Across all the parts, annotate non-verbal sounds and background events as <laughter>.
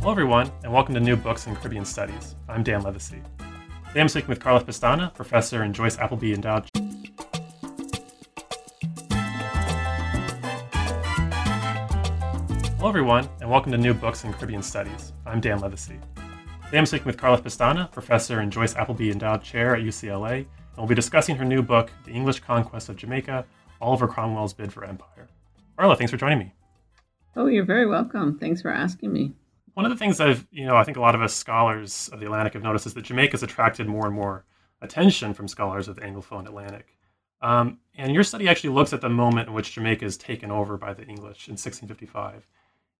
Hello, everyone, and welcome to New Books in Caribbean Studies. I'm Dan Livesay. Today I'm speaking with Carla Pestana, professor and Joyce Appleby Endowed. Chair. Hello, everyone, and welcome to New Books in Caribbean Studies. I'm Dan Livesay. Today I'm speaking with Carla Pestana, professor and Joyce Appleby Endowed Chair at UCLA, and we'll be discussing her new book, The English Conquest of Jamaica Oliver Cromwell's Bid for Empire. Carla, thanks for joining me. Oh, you're very welcome. Thanks for asking me. One of the things I've, you know, I think a lot of us scholars of the Atlantic have noticed is that Jamaica has attracted more and more attention from scholars of the Anglophone Atlantic. Um, and your study actually looks at the moment in which Jamaica is taken over by the English in 1655.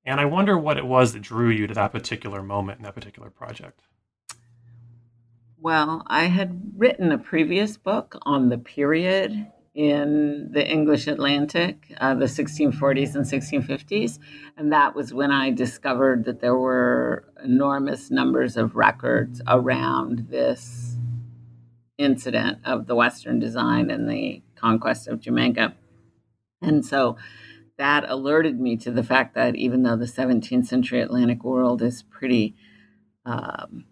And I wonder what it was that drew you to that particular moment in that particular project. Well, I had written a previous book on the period in the English Atlantic, uh, the 1640s and 1650s. And that was when I discovered that there were enormous numbers of records around this incident of the Western design and the conquest of Jamaica. And so that alerted me to the fact that even though the 17th century Atlantic world is pretty um,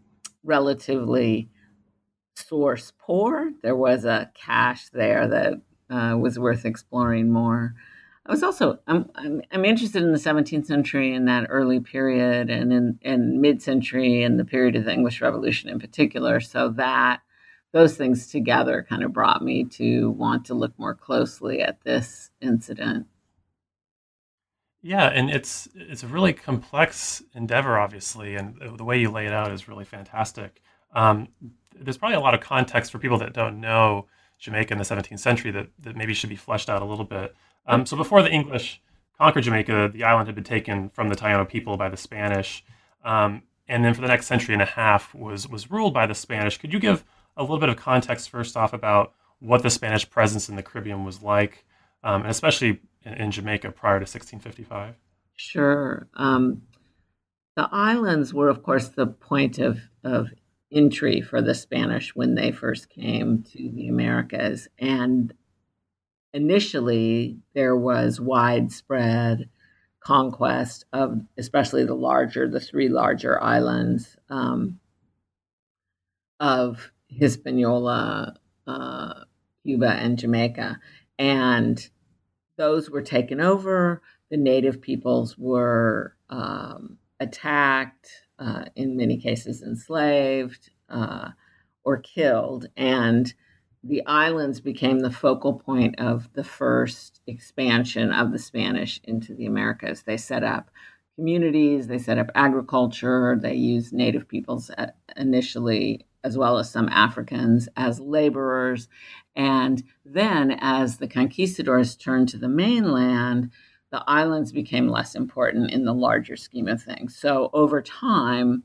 relatively source poor, there was a cache there that uh, was worth exploring more. I was also I'm, I'm, I'm interested in the 17th century and that early period, and in, in mid-century and the period of the English Revolution in particular. So that those things together kind of brought me to want to look more closely at this incident. Yeah, and it's it's a really complex endeavor, obviously, and the way you lay it out is really fantastic. Um, there's probably a lot of context for people that don't know Jamaica in the 17th century that, that maybe should be fleshed out a little bit. Um, so before the English conquered Jamaica, the island had been taken from the Taino people by the Spanish, um, and then for the next century and a half was was ruled by the Spanish. Could you give a little bit of context first off about what the Spanish presence in the Caribbean was like, um, and especially in, in, Jamaica prior to 1655? Sure. Um, the islands were, of course, the point of, of entry for the Spanish when they first came to the Americas. And initially, there was widespread conquest of especially the larger, the three larger islands um, of Hispaniola, uh, Cuba, and Jamaica. And those were taken over. The native peoples were um, attacked, uh, in many cases enslaved uh, or killed. And the islands became the focal point of the first expansion of the Spanish into the Americas. They set up communities, they set up agriculture, they used native peoples uh, initially, as well as some Africans, as laborers. And then, as the conquistadors turned to the mainland, the islands became less important in the larger scheme of things. So over time,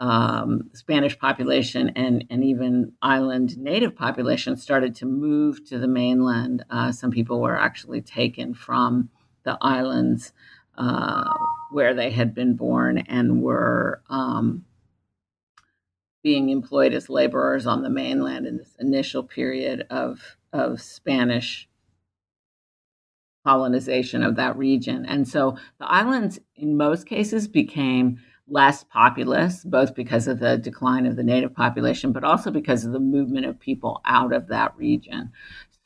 um, Spanish population and, and even island native population started to move to the mainland. Uh, some people were actually taken from the islands uh, where they had been born and were um, being employed as laborers on the mainland in this initial period of, of Spanish colonization of that region. And so the islands, in most cases, became less populous, both because of the decline of the native population, but also because of the movement of people out of that region.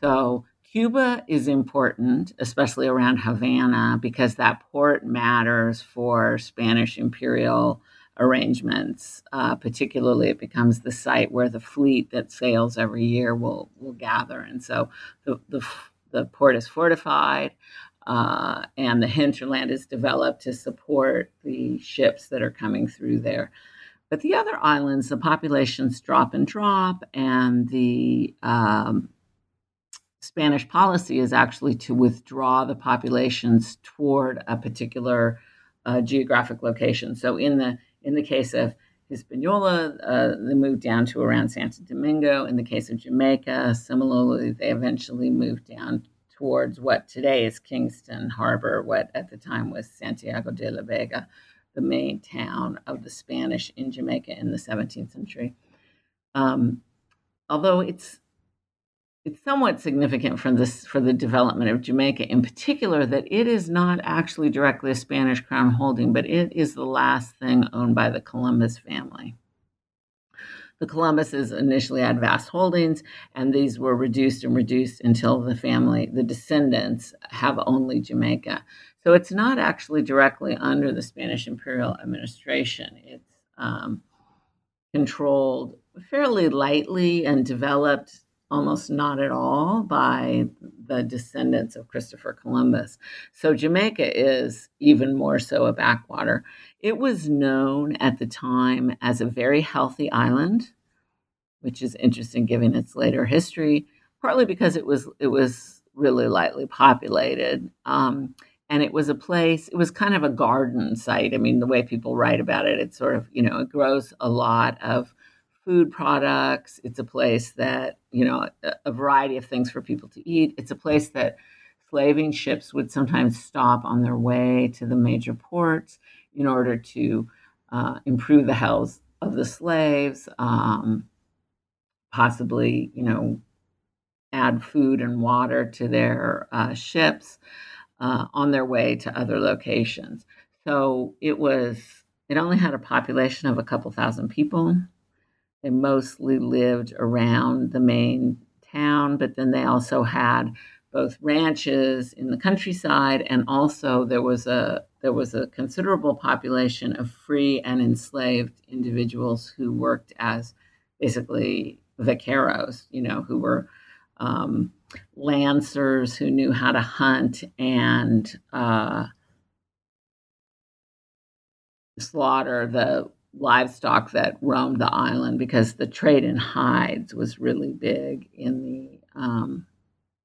So Cuba is important, especially around Havana, because that port matters for Spanish imperial arrangements. Uh, particularly, it becomes the site where the fleet that sails every year will will gather, and so the the the port is fortified, uh, and the hinterland is developed to support the ships that are coming through there. But the other islands, the populations drop and drop, and the um, Spanish policy is actually to withdraw the populations toward a particular uh, geographic location. So in the in the case of Hispaniola, uh, they moved down to around Santo Domingo. In the case of Jamaica, similarly, they eventually moved down towards what today is Kingston Harbor, what at the time was Santiago de la Vega, the main town of the Spanish in Jamaica in the 17th century. Um, although it's it's somewhat significant for this for the development of Jamaica in particular that it is not actually directly a Spanish crown holding, but it is the last thing owned by the Columbus family. The Columbuses initially had vast holdings, and these were reduced and reduced until the family, the descendants, have only Jamaica. So it's not actually directly under the Spanish imperial administration. It's um, controlled fairly lightly and developed almost not at all by the descendants of Christopher Columbus. So Jamaica is even more so a backwater. It was known at the time as a very healthy island, which is interesting given its later history, partly because it was it was really lightly populated. Um, and it was a place it was kind of a garden site i mean the way people write about it it's sort of you know it grows a lot of food products. It's a place that, you know, a, a variety of things for people to eat. It's a place that slaving ships would sometimes stop on their way to the major ports in order to uh, improve the health of the slaves, um, possibly, you know, add food and water to their uh, ships uh, on their way to other locations. So it was, it only had a population of a couple thousand people. They mostly lived around the main town, but then they also had both ranches in the countryside and also there was a there was a considerable population of free and enslaved individuals who worked as basically vaqueros, you know, who were um, lancers who knew how to hunt and uh, slaughter the livestock that roamed the island because the trade in hides was really big in the um,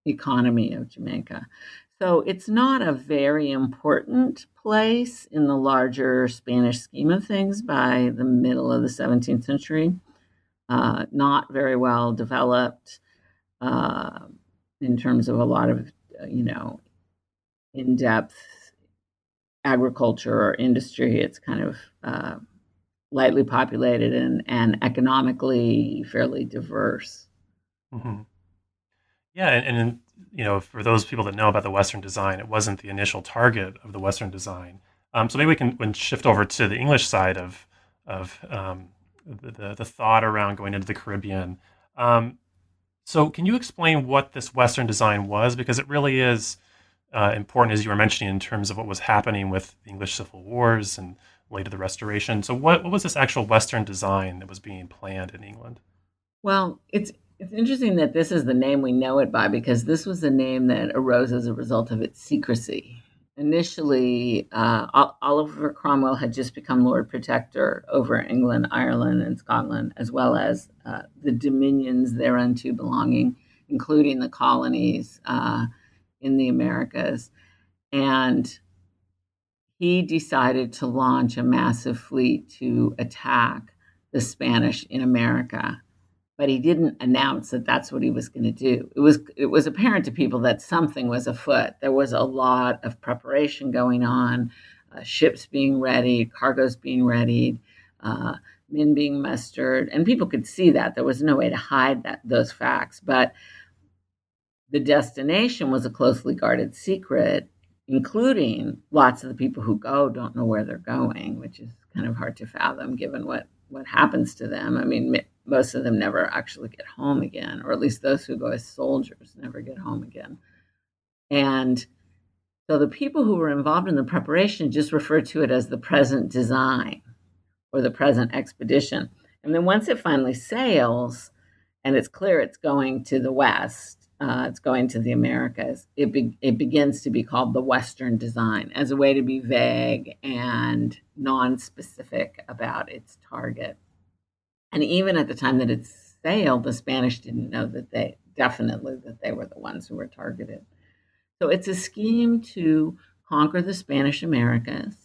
economy of Jamaica. So it's not a very important place in the larger Spanish scheme of things by the middle of the 17th century. Uh, not very well developed uh, in terms of a lot of, you know, in depth agriculture or industry. It's kind of uh, lightly populated and, and economically fairly diverse. Mm-hmm. Yeah, and, and, you know, for those people that know about the Western design, it wasn't the initial target of the Western design. Um, so maybe we can, can shift over to the English side of of um, the, the, thought around going into the Caribbean. Um, so can you explain what this Western design was? Because it really is uh, important, as you were mentioning, in terms of what was happening with the English Civil Wars and later the Restoration. So, what, what was this actual Western design that was being planned in England? Well, it's it's interesting that this is the name we know it by because this was the name that arose as a result of its secrecy. Initially, uh, Oliver Cromwell had just become Lord Protector over England, Ireland, and Scotland, as well as uh, the dominions thereunto belonging, including the colonies uh, in the Americas. And he decided to launch a massive fleet to attack the Spanish in America. But he didn't announce that that's what he was going to do. It was it was apparent to people that something was afoot. There was a lot of preparation going on, uh, ships being ready, cargoes being readied, uh, men being mustered, and people could see that. There was no way to hide that those facts. But the destination was a closely guarded secret, including lots of the people who go don't know where they're going, which is kind of hard to fathom given what what happens to them. I mean, most of them never actually get home again, or at least those who go as soldiers never get home again. And so the people who were involved in the preparation just refer to it as the present design or the present expedition. And then once it finally sails and it's clear it's going to the west, uh, it's going to the Americas. It be, it begins to be called the Western design as a way to be vague and non-specific about its target. And even at the time that it sailed, the Spanish didn't know that they definitely that they were the ones who were targeted. So it's a scheme to conquer the Spanish Americas,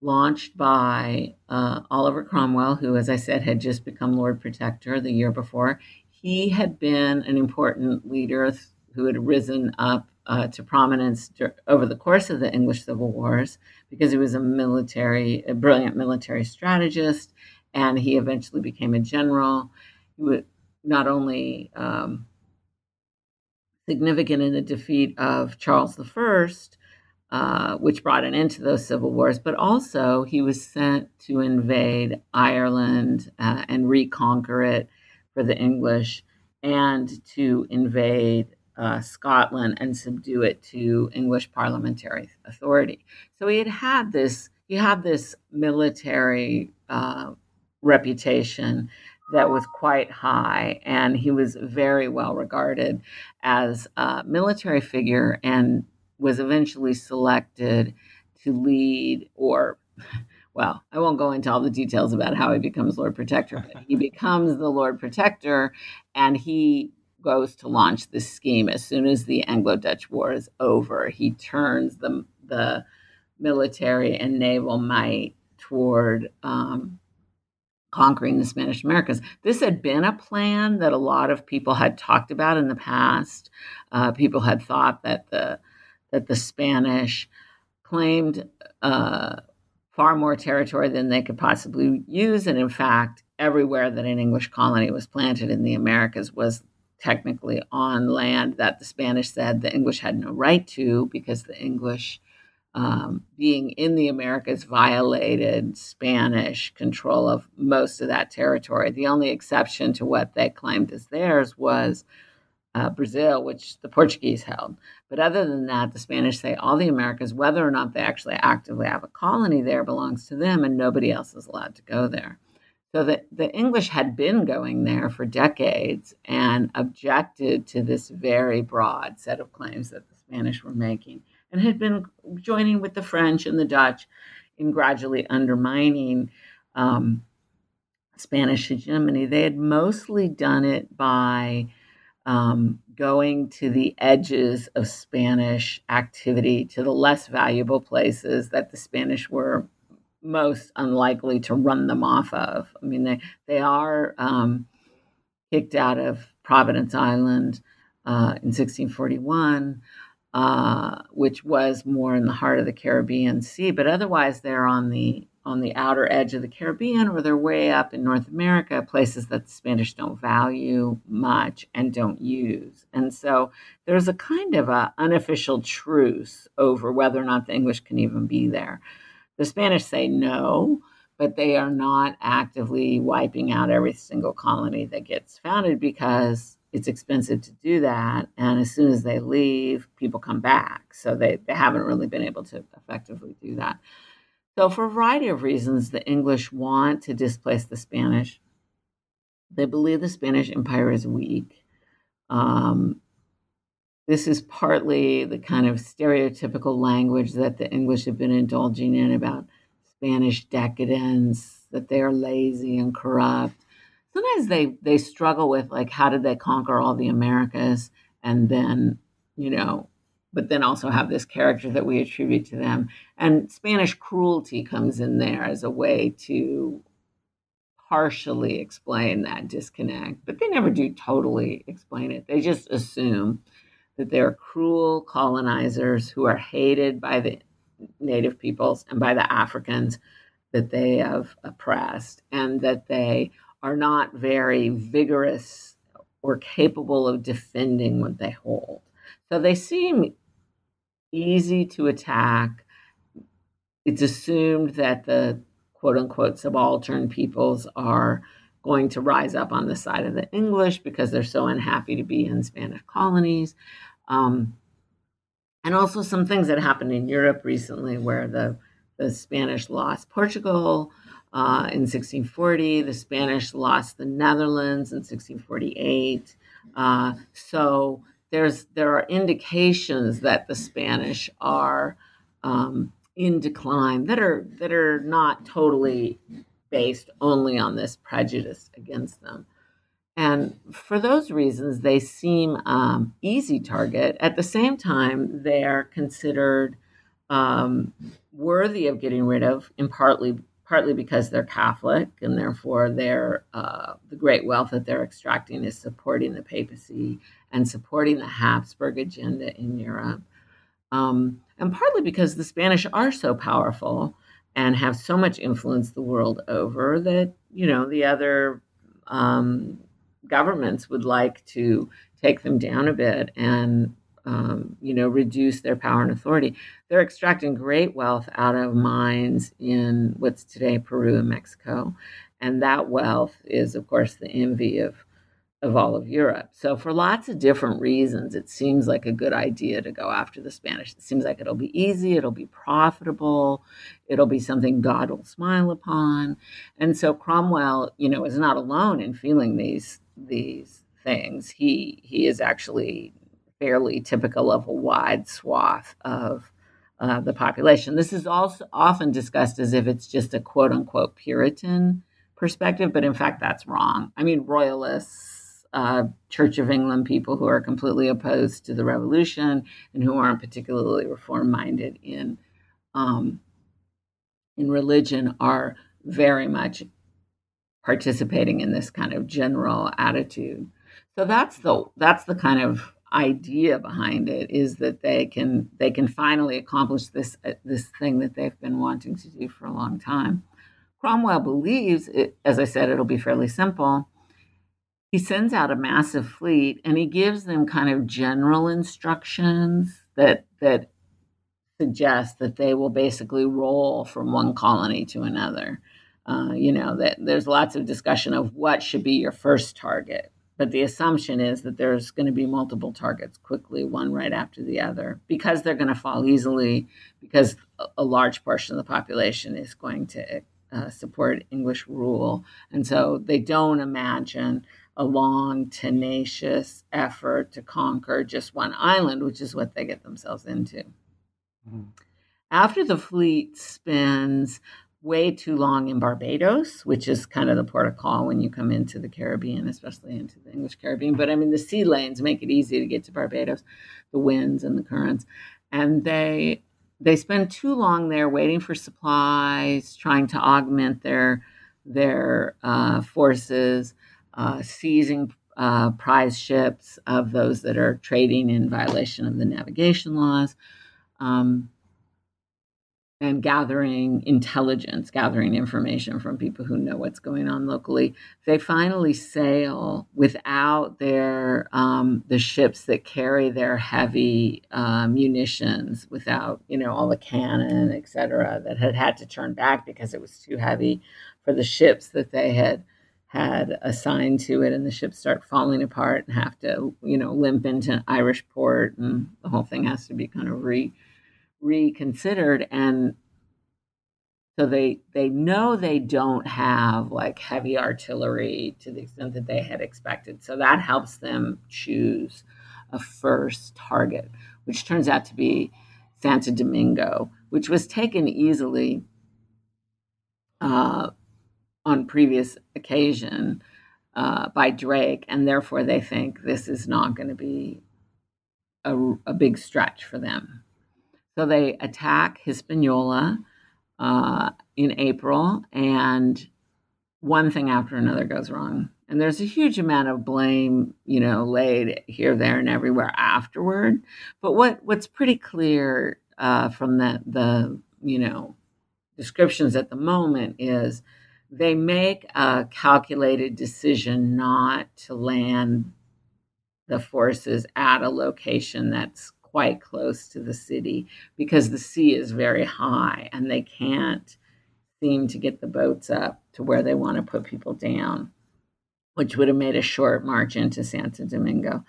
launched by uh, Oliver Cromwell, who, as I said, had just become Lord Protector the year before he had been an important leader who had risen up uh, to prominence over the course of the English Civil Wars because he was a military, a brilliant military strategist, and he eventually became a general. He would not only um, significant in the defeat of Charles I, uh, which brought an end to those civil wars, but also he was sent to invade Ireland uh, and reconquer it for the English and to invade uh, Scotland and subdue it to English parliamentary authority. So he had had this he had this military uh, reputation that was quite high, and he was very well regarded as a military figure and was eventually selected to lead or well, I won't go into all the details about how he becomes Lord Protector, but he <laughs> becomes the Lord Protector and he goes to launch this scheme as soon as the Anglo-Dutch War is over. He turns the the military and naval might toward um, conquering the Spanish Americas. This had been a plan that a lot of people had talked about in the past. Uh, people had thought that the that the Spanish claimed uh, far more territory than they could possibly use, and in fact, everywhere that an English colony was planted in the Americas was technically on land that the Spanish said the English had no right to because the English um, being in the Americas violated Spanish control of most of that territory. The only exception to what they claimed as theirs was uh, Brazil, which the Portuguese held. But other than that, the Spanish say all the Americas, whether or not they actually actively have a colony there, belongs to them, and nobody else is allowed to go there. So the, the English had been going there for decades and objected to this very broad set of claims that the Spanish were making and had been joining with the French and the Dutch in gradually undermining um, Spanish hegemony. They had mostly done it by um, going to the edges of Spanish activity, to the less valuable places that the Spanish were most unlikely to run them off of. I mean, they they are um, kicked out of Providence Island uh, in 1641 uh, which was more in the heart of the Caribbean Sea. But otherwise, they're on the on the outer edge of the Caribbean, or they're way up in North America, places that the Spanish don't value much and don't use. And so there's a kind of a unofficial truce over whether or not the English can even be there. The Spanish say no, but they are not actively wiping out every single colony that gets founded because it's expensive to do that. And as soon as they leave, people come back. So they, they haven't really been able to effectively do that. So, for a variety of reasons, the English want to displace the Spanish. They believe the Spanish Empire is weak. Um, this is partly the kind of stereotypical language that the English have been indulging in about Spanish decadence, that they are lazy and corrupt sometimes they they struggle with like how did they conquer all the Americas and then you know but then also have this character that we attribute to them and Spanish cruelty comes in there as a way to partially explain that disconnect but they never do totally explain it they just assume that they're cruel colonizers who are hated by the native peoples and by the Africans that they have oppressed and that they are not very vigorous or capable of defending what they hold. So they seem easy to attack. It's assumed that the quote unquote subaltern peoples are going to rise up on the side of the English because they're so unhappy to be in Spanish colonies. Um, and also some things that happened in Europe recently where the, the Spanish lost Portugal, uh, in 1640. The Spanish lost the Netherlands in 1648. Uh, so there's there are indications that the Spanish are um, in decline that are that are not totally based only on this prejudice against them. And for those reasons, they seem um, easy target. At the same time, they're considered um, worthy of getting rid of, in partly partly because they're Catholic and therefore uh, the great wealth that they're extracting is supporting the papacy and supporting the Habsburg agenda in Europe. Um, and partly because the Spanish are so powerful and have so much influence the world over that, you know, the other um, governments would like to take them down a bit and um, you know reduce their power and authority. They're extracting great wealth out of mines in what's today Peru and Mexico, and that wealth is, of course, the envy of of all of Europe. So, for lots of different reasons, it seems like a good idea to go after the Spanish. It seems like it'll be easy, it'll be profitable, it'll be something God will smile upon. And so Cromwell, you know, is not alone in feeling these these things. He he is actually fairly typical of a wide swath of uh, the population. This is also often discussed as if it's just a quote unquote Puritan perspective, but in fact, that's wrong. I mean, royalists, uh, Church of England people who are completely opposed to the revolution and who aren't particularly reform minded in um, in religion are very much participating in this kind of general attitude. So that's the that's the kind of idea behind it is that they can they can finally accomplish this uh, this thing that they've been wanting to do for a long time. Cromwell believes, it, as I said, it'll be fairly simple. He sends out a massive fleet and he gives them kind of general instructions that that suggest that they will basically roll from one colony to another. Uh, you know that there's lots of discussion of what should be your first target but the assumption is that there's going to be multiple targets quickly, one right after the other, because they're going to fall easily, because a large portion of the population is going to uh, support English rule. And so they don't imagine a long, tenacious effort to conquer just one island, which is what they get themselves into. Mm-hmm. After the fleet spends way too long in Barbados, which is kind of the port of call when you come into the Caribbean, especially into the English Caribbean. But I mean, the sea lanes make it easy to get to Barbados, the winds and the currents, and they they spend too long there waiting for supplies, trying to augment their their uh, forces, uh, seizing uh, prize ships of those that are trading in violation of the navigation laws. Um, and gathering intelligence, gathering information from people who know what's going on locally. They finally sail without their um, the ships that carry their heavy uh, munitions, without you know all the cannon, et cetera, that had had to turn back because it was too heavy for the ships that they had had assigned to it, and the ships start falling apart and have to you know limp into Irish port, and the whole thing has to be kind of re reconsidered and so they they know they don't have like heavy artillery to the extent that they had expected. So that helps them choose a first target which turns out to be Santo Domingo which was taken easily uh, on previous occasion uh, by Drake and therefore they think this is not going to be a, a big stretch for them so they attack Hispaniola uh, in April, and one thing after another goes wrong. And there's a huge amount of blame, you know, laid here, there, and everywhere afterward. But what what's pretty clear uh, from the the you know descriptions at the moment is they make a calculated decision not to land the forces at a location that's quite close to the city because the sea is very high and they can't seem to get the boats up to where they want to put people down, which would have made a short march into Santo Domingo.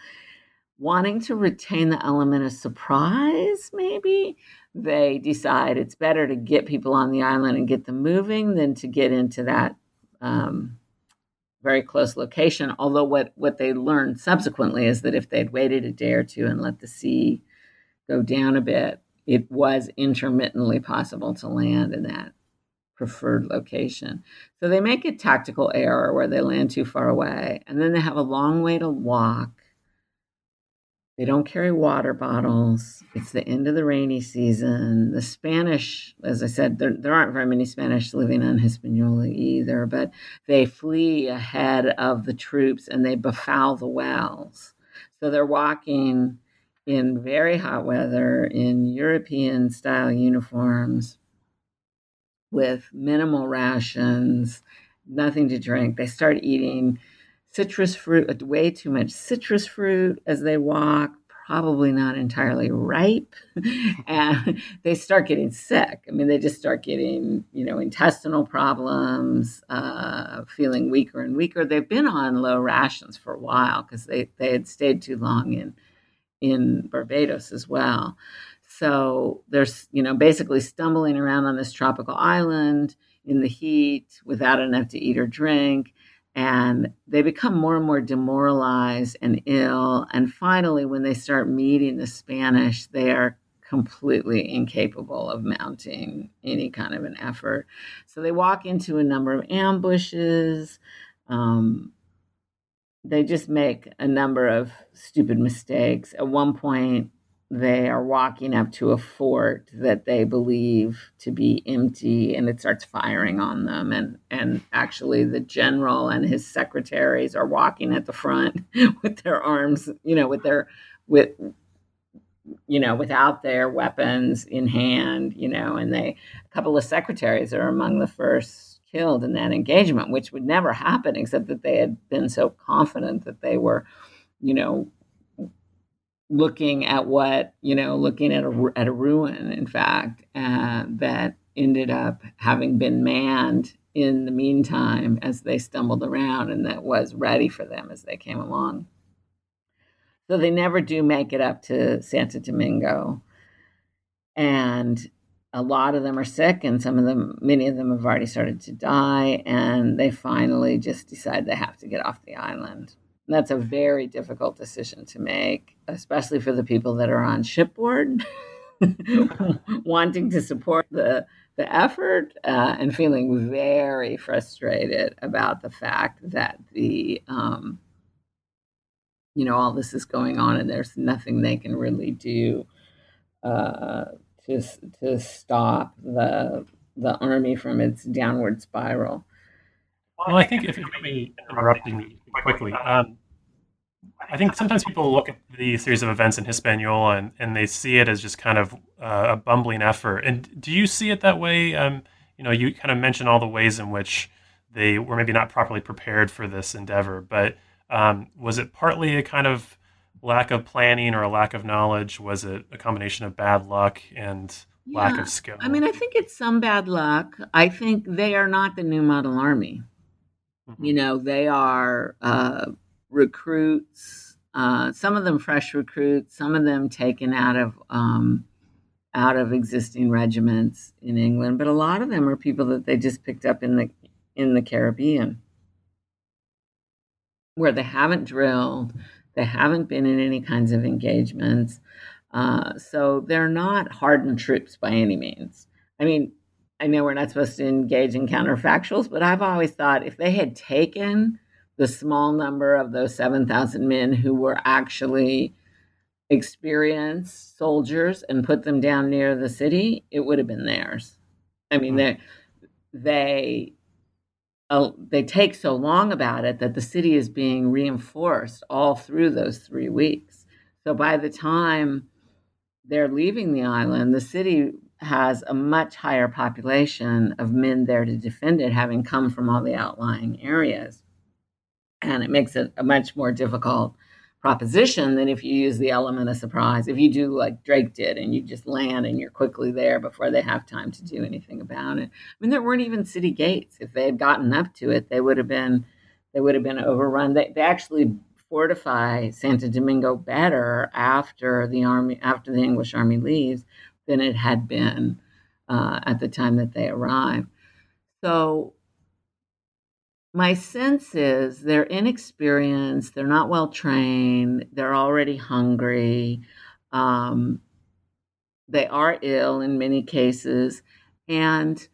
Wanting to retain the element of surprise, maybe they decide it's better to get people on the island and get them moving than to get into that um, very close location. Although what what they learned subsequently is that if they'd waited a day or two and let the sea go down a bit, it was intermittently possible to land in that preferred location. So they make a tactical error where they land too far away, and then they have a long way to walk. They don't carry water bottles. It's the end of the rainy season. The Spanish, as I said, there, there aren't very many Spanish living on Hispaniola either, but they flee ahead of the troops and they befoul the wells. So they're walking in very hot weather in European style uniforms with minimal rations, nothing to drink. They start eating citrus fruit, way too much citrus fruit as they walk, probably not entirely ripe. <laughs> and they start getting sick. I mean, they just start getting, you know, intestinal problems, uh, feeling weaker and weaker. They've been on low rations for a while because they, they had stayed too long in, in Barbados as well. So they're, you know, basically stumbling around on this tropical island in the heat without enough to eat or drink and they become more and more demoralized and ill. And finally, when they start meeting the Spanish, they are completely incapable of mounting any kind of an effort. So they walk into a number of ambushes. Um, they just make a number of stupid mistakes. At one point, they are walking up to a fort that they believe to be empty and it starts firing on them and and actually the general and his secretaries are walking at the front <laughs> with their arms you know with their with you know without their weapons in hand you know and they a couple of secretaries are among the first killed in that engagement which would never happen except that they had been so confident that they were you know looking at what you know looking at a at a ruin in fact uh, that ended up having been manned in the meantime as they stumbled around and that was ready for them as they came along. So they never do make it up to Santo Domingo. And a lot of them are sick and some of them many of them have already started to die and they finally just decide they have to get off the island. That's a very difficult decision to make, especially for the people that are on shipboard, <laughs> wanting to support the the effort uh, and feeling very frustrated about the fact that the um, you know all this is going on and there's nothing they can really do uh, to to stop the the army from its downward spiral. Well, I think if you me interrupting me quickly, um, I think sometimes people look at the series of events in Hispaniola and, and they see it as just kind of uh, a bumbling effort. And do you see it that way? Um, you know, you kind of mentioned all the ways in which they were maybe not properly prepared for this endeavor, but um, was it partly a kind of lack of planning or a lack of knowledge? Was it a combination of bad luck and yeah. lack of skill? I mean, I think it's some bad luck. I think they are not the new model army. Mm-hmm. You know, they are uh, recruits, uh, some of them fresh recruits, some of them taken out of um, out of existing regiments in England, but a lot of them are people that they just picked up in the in the Caribbean, where they haven't drilled, they haven't been in any kinds of engagements, uh, so they're not hardened troops by any means. I mean, I know we're not supposed to engage in counterfactuals, but I've always thought if they had taken the small number of those 7,000 men who were actually experienced soldiers and put them down near the city, it would have been theirs. I mean, mm-hmm. they they they take so long about it that the city is being reinforced all through those three weeks. So by the time they're leaving the island, the city has a much higher population of men there to defend it, having come from all the outlying areas and it makes it a much more difficult proposition than if you use the element of surprise. If you do like Drake did and you just land and you're quickly there before they have time to do anything about it. I mean, there weren't even city gates. If they had gotten up to it, they would have been they would have been overrun. They, they actually fortify Santo Domingo better after the army after the English army leaves than it had been uh, at the time that they arrived. So my sense is they're inexperienced, they're not well trained, they're already hungry, um, they are ill in many cases, and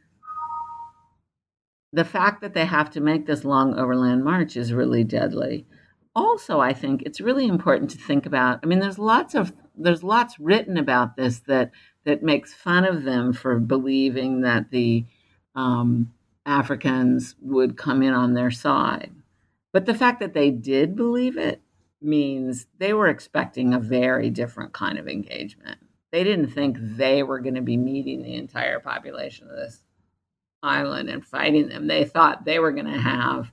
the fact that they have to make this long overland march is really deadly. Also, I think it's really important to think about. I mean, there's lots of there's lots written about this that that makes fun of them for believing that the um, Africans would come in on their side. But the fact that they did believe it means they were expecting a very different kind of engagement. They didn't think they were going to be meeting the entire population of this island and fighting them. They thought they were going to have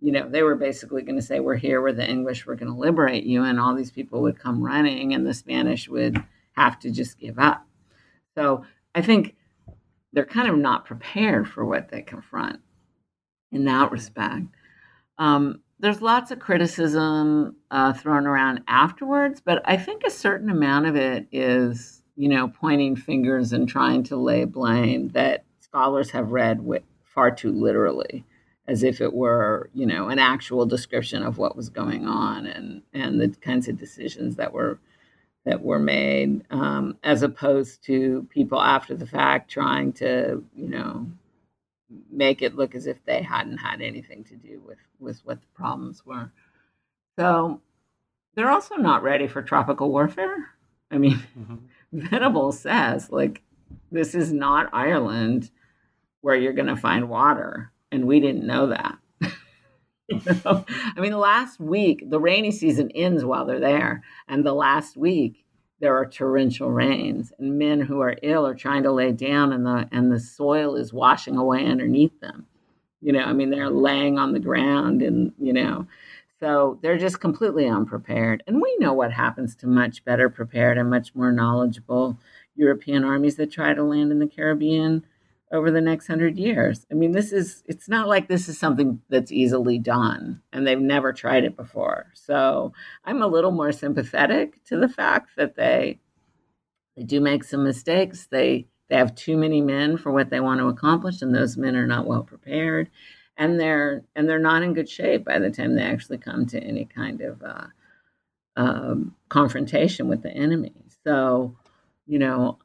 you know, they were basically going to say, We're here, we're the English, we're going to liberate you. And all these people would come running, and the Spanish would have to just give up. So I think they're kind of not prepared for what they confront in that respect. Um, there's lots of criticism uh, thrown around afterwards, but I think a certain amount of it is, you know, pointing fingers and trying to lay blame that scholars have read with far too literally, as if it were, you know, an actual description of what was going on and and the kinds of decisions that were that were made, um, as opposed to people after the fact trying to, you know, make it look as if they hadn't had anything to do with with what the problems were. So they're also not ready for tropical warfare. I mean, mm-hmm. <laughs> Venables says like this is not Ireland where you're going to find water, and we didn't know that. I mean, the last week, the rainy season ends while they're there, and the last week there are torrential rains and men who are ill are trying to lay down and the and the soil is washing away underneath them. You know i mean they're laying on the ground and you know so they're just completely unprepared. And we know what happens to much better prepared and much more knowledgeable european armies that try to land in the caribbean over the next hundred years. I mean, this is, it's not like this is something that's easily done and they've never tried it before. So I'm a little more sympathetic to the fact that they, they do make some mistakes. They, they have too many men for what they want to accomplish and those men are not well prepared and they're, and they're not in good shape by the time they actually come to any kind of, uh, um, confrontation with the enemy. So, you know,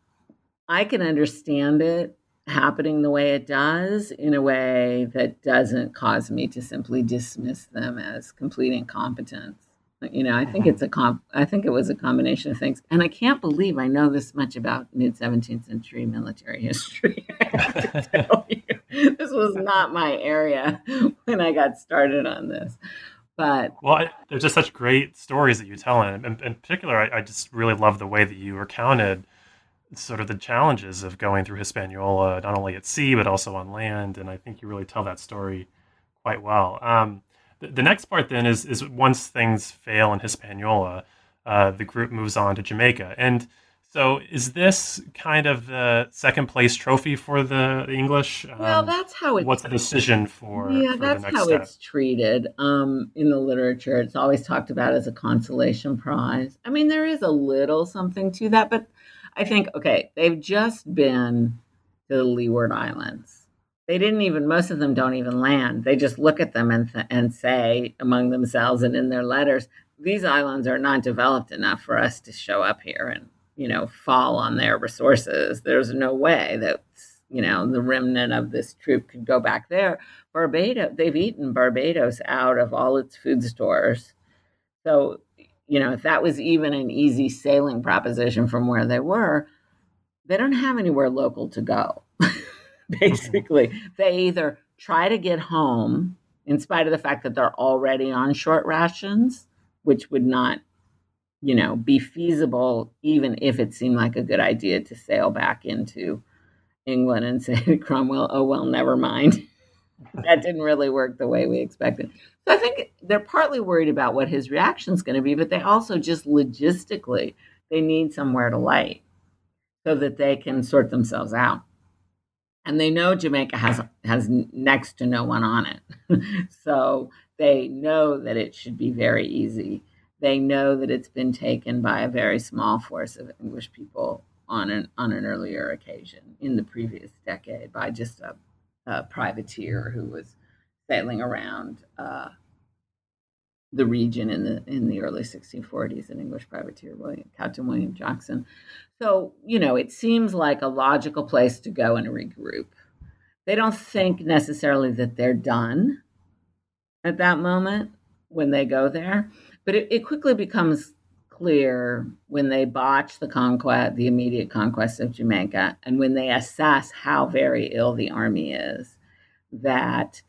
I can understand it happening the way it does in a way that doesn't cause me to simply dismiss them as complete incompetence. You know, I think mm-hmm. it's a comp. I think it was a combination of things, and I can't believe I know this much about mid 17th century military history. <laughs> <laughs> this was not my area when I got started on this. But well, I, there's just such great stories that you tell, and in, in particular, I, I, just really love the way that you recounted sort of the challenges of going through Hispaniola, not only at sea but also on land. And I think you really tell that story quite well. Um, the, the, next part then is is once things fail in Hispaniola, uh, the group moves on to Jamaica. And so, is this kind of the second place trophy for the, the English? Um, well, that's how it's. What's the decision for? Yeah, for that's how step? it's treated um, in the literature. It's always talked about as a consolation prize. I mean, there is a little something to that, but I think, okay, they've just been to the Leeward Islands. They didn't even, most of them don't even land. They just look at them and, th- and say among themselves and in their letters, these islands are not developed enough for us to show up here and, you know, fall on their resources. There's no way that, you know, the remnant of this troop could go back there. Barbados, they've eaten Barbados out of all its food stores. So you know, if that was even an easy sailing proposition from where they were, they don't have anywhere local to go. <laughs> Mm-hmm. Basically, they either try to get home in spite of the fact that they're already on short rations, which would not, you know, be feasible even if it seemed like a good idea to sail back into England and say to Cromwell, oh, well, never mind. <laughs> that didn't really work the way we expected. So I think they're partly worried about what his reaction is going to be, but they also just logistically they need somewhere to light so that they can sort themselves out. And they know Jamaica has has next to no one on it, <laughs> so they know that it should be very easy. They know that it's been taken by a very small force of English people on an on an earlier occasion in the previous decade by just a, a privateer who was sailing around uh, the region in the in the early 1640s, an English privateer, William, Captain William Jackson. So you know, it seems like a logical place to go and regroup. They don't think necessarily that they're done at that moment when they go there, but it, it quickly becomes clear when they botch the conquest, the immediate conquest of Jamaica, and when they assess how very ill the army is, that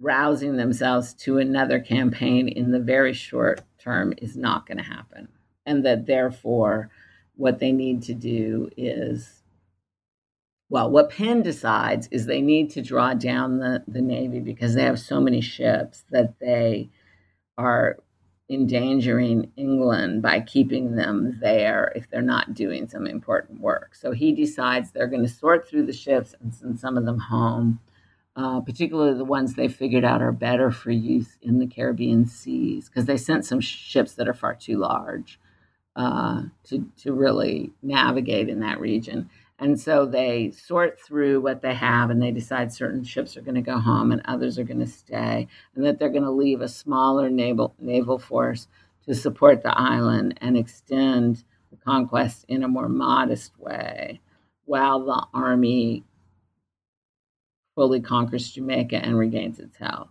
rousing themselves to another campaign in the very short term is not going to happen. And that therefore, what they need to do is well, what Penn decides is they need to draw down the, the Navy because they have so many ships that they are endangering England by keeping them there if they're not doing some important work. So he decides they're going to sort through the ships and send some of them home, uh, particularly the ones they figured out are better for use in the Caribbean seas, because they sent some ships that are far too large uh, to, to really navigate in that region. And so they sort through what they have and they decide certain ships are going to go home and others are going to stay, and that they're going to leave a smaller naval, naval force to support the island and extend the conquest in a more modest way while the army fully conquers Jamaica and regains its health.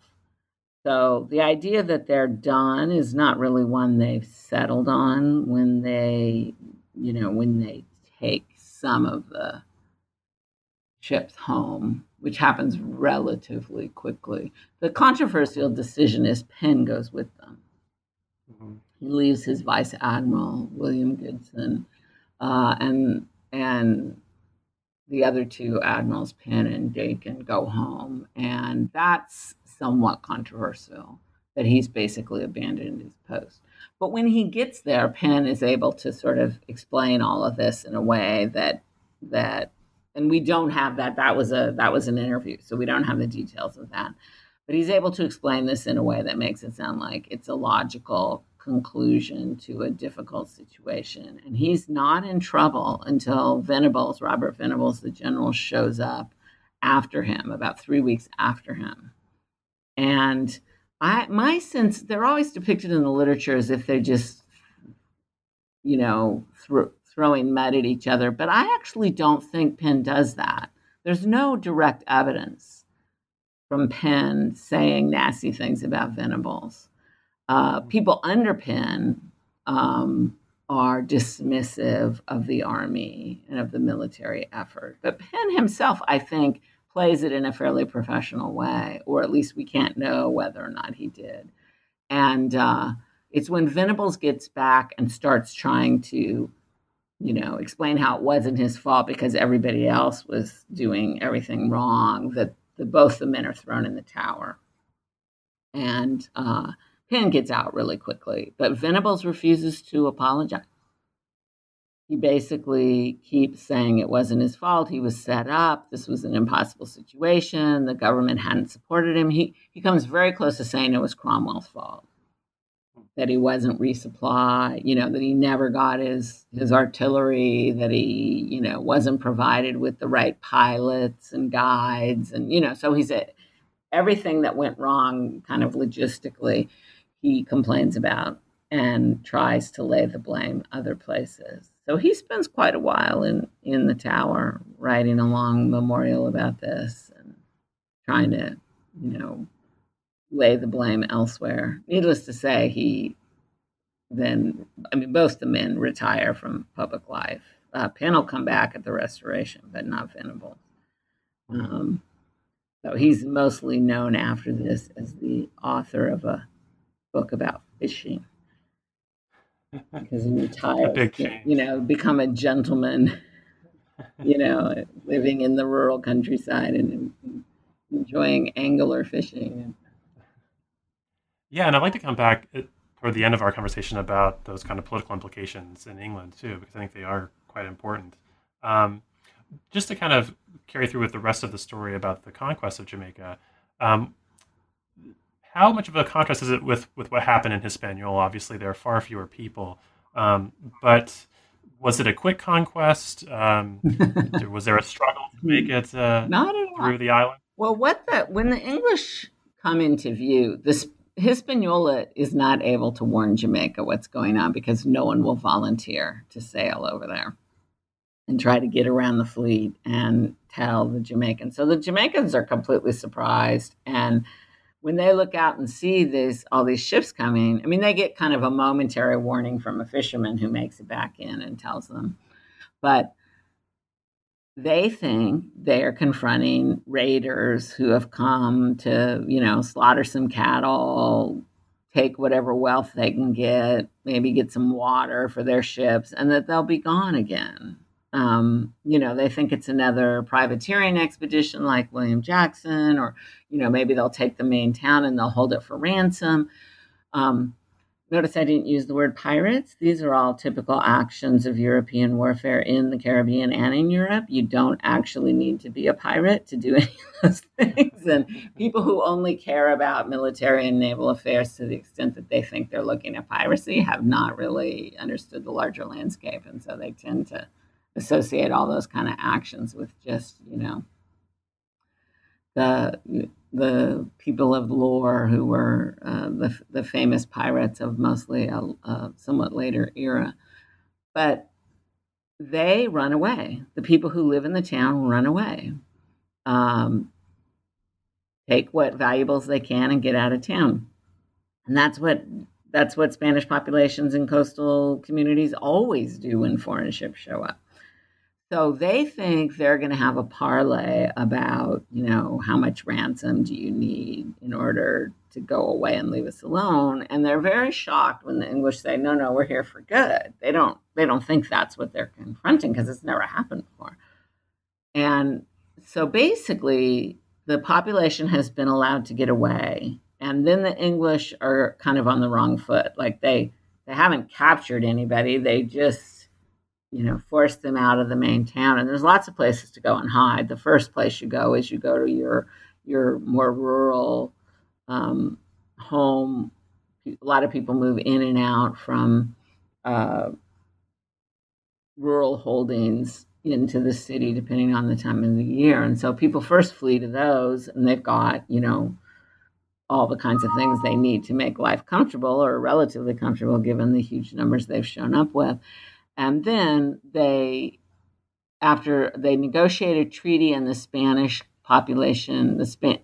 So the idea that they're done is not really one they've settled on when they, you know, when they take some of the ships home, which happens relatively quickly. The controversial decision is Penn goes with them. Mm-hmm. He leaves his vice admiral William Goodson, uh, and and the other two admirals, Penn and Dakin, go home, and that's somewhat controversial that he's basically abandoned his post. But when he gets there, Penn is able to sort of explain all of this in a way that that and we don't have that that was a that was an interview so we don't have the details of that. But he's able to explain this in a way that makes it sound like it's a logical conclusion to a difficult situation. And he's not in trouble until venables robert venables the general shows up after him about three weeks after him. And I my sense they're always depicted in the literature as if they're just, you know, throwing mud at each other. But I actually don't think Penn does that. There's no direct evidence from Penn saying nasty things about Venables. Uh, people under Penn um, are dismissive of the army and of the military effort. But Penn himself, I think, plays it in a fairly professional way, or at least we can't know whether or not he did. And uh, it's when Venables gets back and starts trying to, you know, explain how it wasn't his fault because everybody else was doing everything wrong that the, both the men are thrown in the tower. And uh, Penn gets out really quickly, but Venables refuses to apologize he basically keeps saying it wasn't his fault. He was set up. This was an impossible situation. The government hadn't supported him. He, he comes very close to saying it was Cromwell's fault, that he wasn't resupplied, you know, that he never got his, his artillery, that he, you know, wasn't provided with the right pilots and guides. And, you know, so he's a, everything that went wrong kind of logistically, he complains about and tries to lay the blame other places. So he spends quite a while in, in the tower writing a long memorial about this and trying to, you know, lay the blame elsewhere. Needless to say, he then, I mean, both the men retire from public life. Uh, Penn will come back at the restoration, but not Venable. Um, so he's mostly known after this as the author of a book about fishing because he retired, you know, become a gentleman, <laughs> you know, living in the rural countryside and enjoying angler fishing. Yeah, and I'd like to come back uh, toward the end of our conversation about those kind of political implications in England too, because I think they are quite important. Um, just to kind of carry through with the rest of the story about the conquest of Jamaica, um, how much of a contrast is it with with what happened in Hispaniola? Obviously, there are far fewer people, um, but was it a quick conquest? Um, <laughs> was there a struggle to make it uh, Not through the island? Well, what the when the English come into view, this Hispaniola is not able to warn Jamaica what's going on because no one will volunteer to sail over there and try to get around the fleet and tell the Jamaicans. So the Jamaicans are completely surprised and when they look out and see these all these ships coming, I mean, they get kind of a momentary warning from a fisherman who makes it back in and tells them, but they think they are confronting raiders who have come to, you know, slaughter some cattle, take whatever wealth they can get, maybe get some water for their ships, and that they'll be gone again. Um, you know, they think it's another privateering expedition like William Jackson, or, you know, maybe they'll take the main town and they'll hold it for ransom. Um, notice I didn't use the word pirates. These are all typical actions of European warfare in the Caribbean and in Europe. You don't actually need to be a pirate to do <laughs> any of those things. And people who only care about military and naval affairs to the extent that they think they're looking at piracy have not really understood the larger landscape. And so they tend to associate all those kind of actions with just you know the the people of lore who were uh, the the famous pirates of mostly a, a, somewhat later era, but they run away. The people who live in the town run away, um, take what valuables they can and get out of town, and that's what that's what Spanish populations in coastal communities always do when foreign ships show up. So they think they're going to have a parlay about, you know, how much ransom do you need in order to go away and leave us alone? And they're very shocked when the English say, "No, no, we're here for good." They don't they don't think that's what they're confronting because it's never happened before. And so basically, the population has been allowed to get away, and then the English are kind of on the wrong foot. Like they they haven't captured anybody; they just you know, force them out of the main town. And there's lots of places to go and hide. The first place you go is you go to your your more rural um, home. A lot of people move in and out from uh, rural holdings into the city depending on the time of the year. And so people first flee to those, and they've got you know all the kinds of things they need to make life comfortable or relatively comfortable given the huge numbers they've shown up with. And then they, after they negotiated a treaty and the Spanish population, the Span-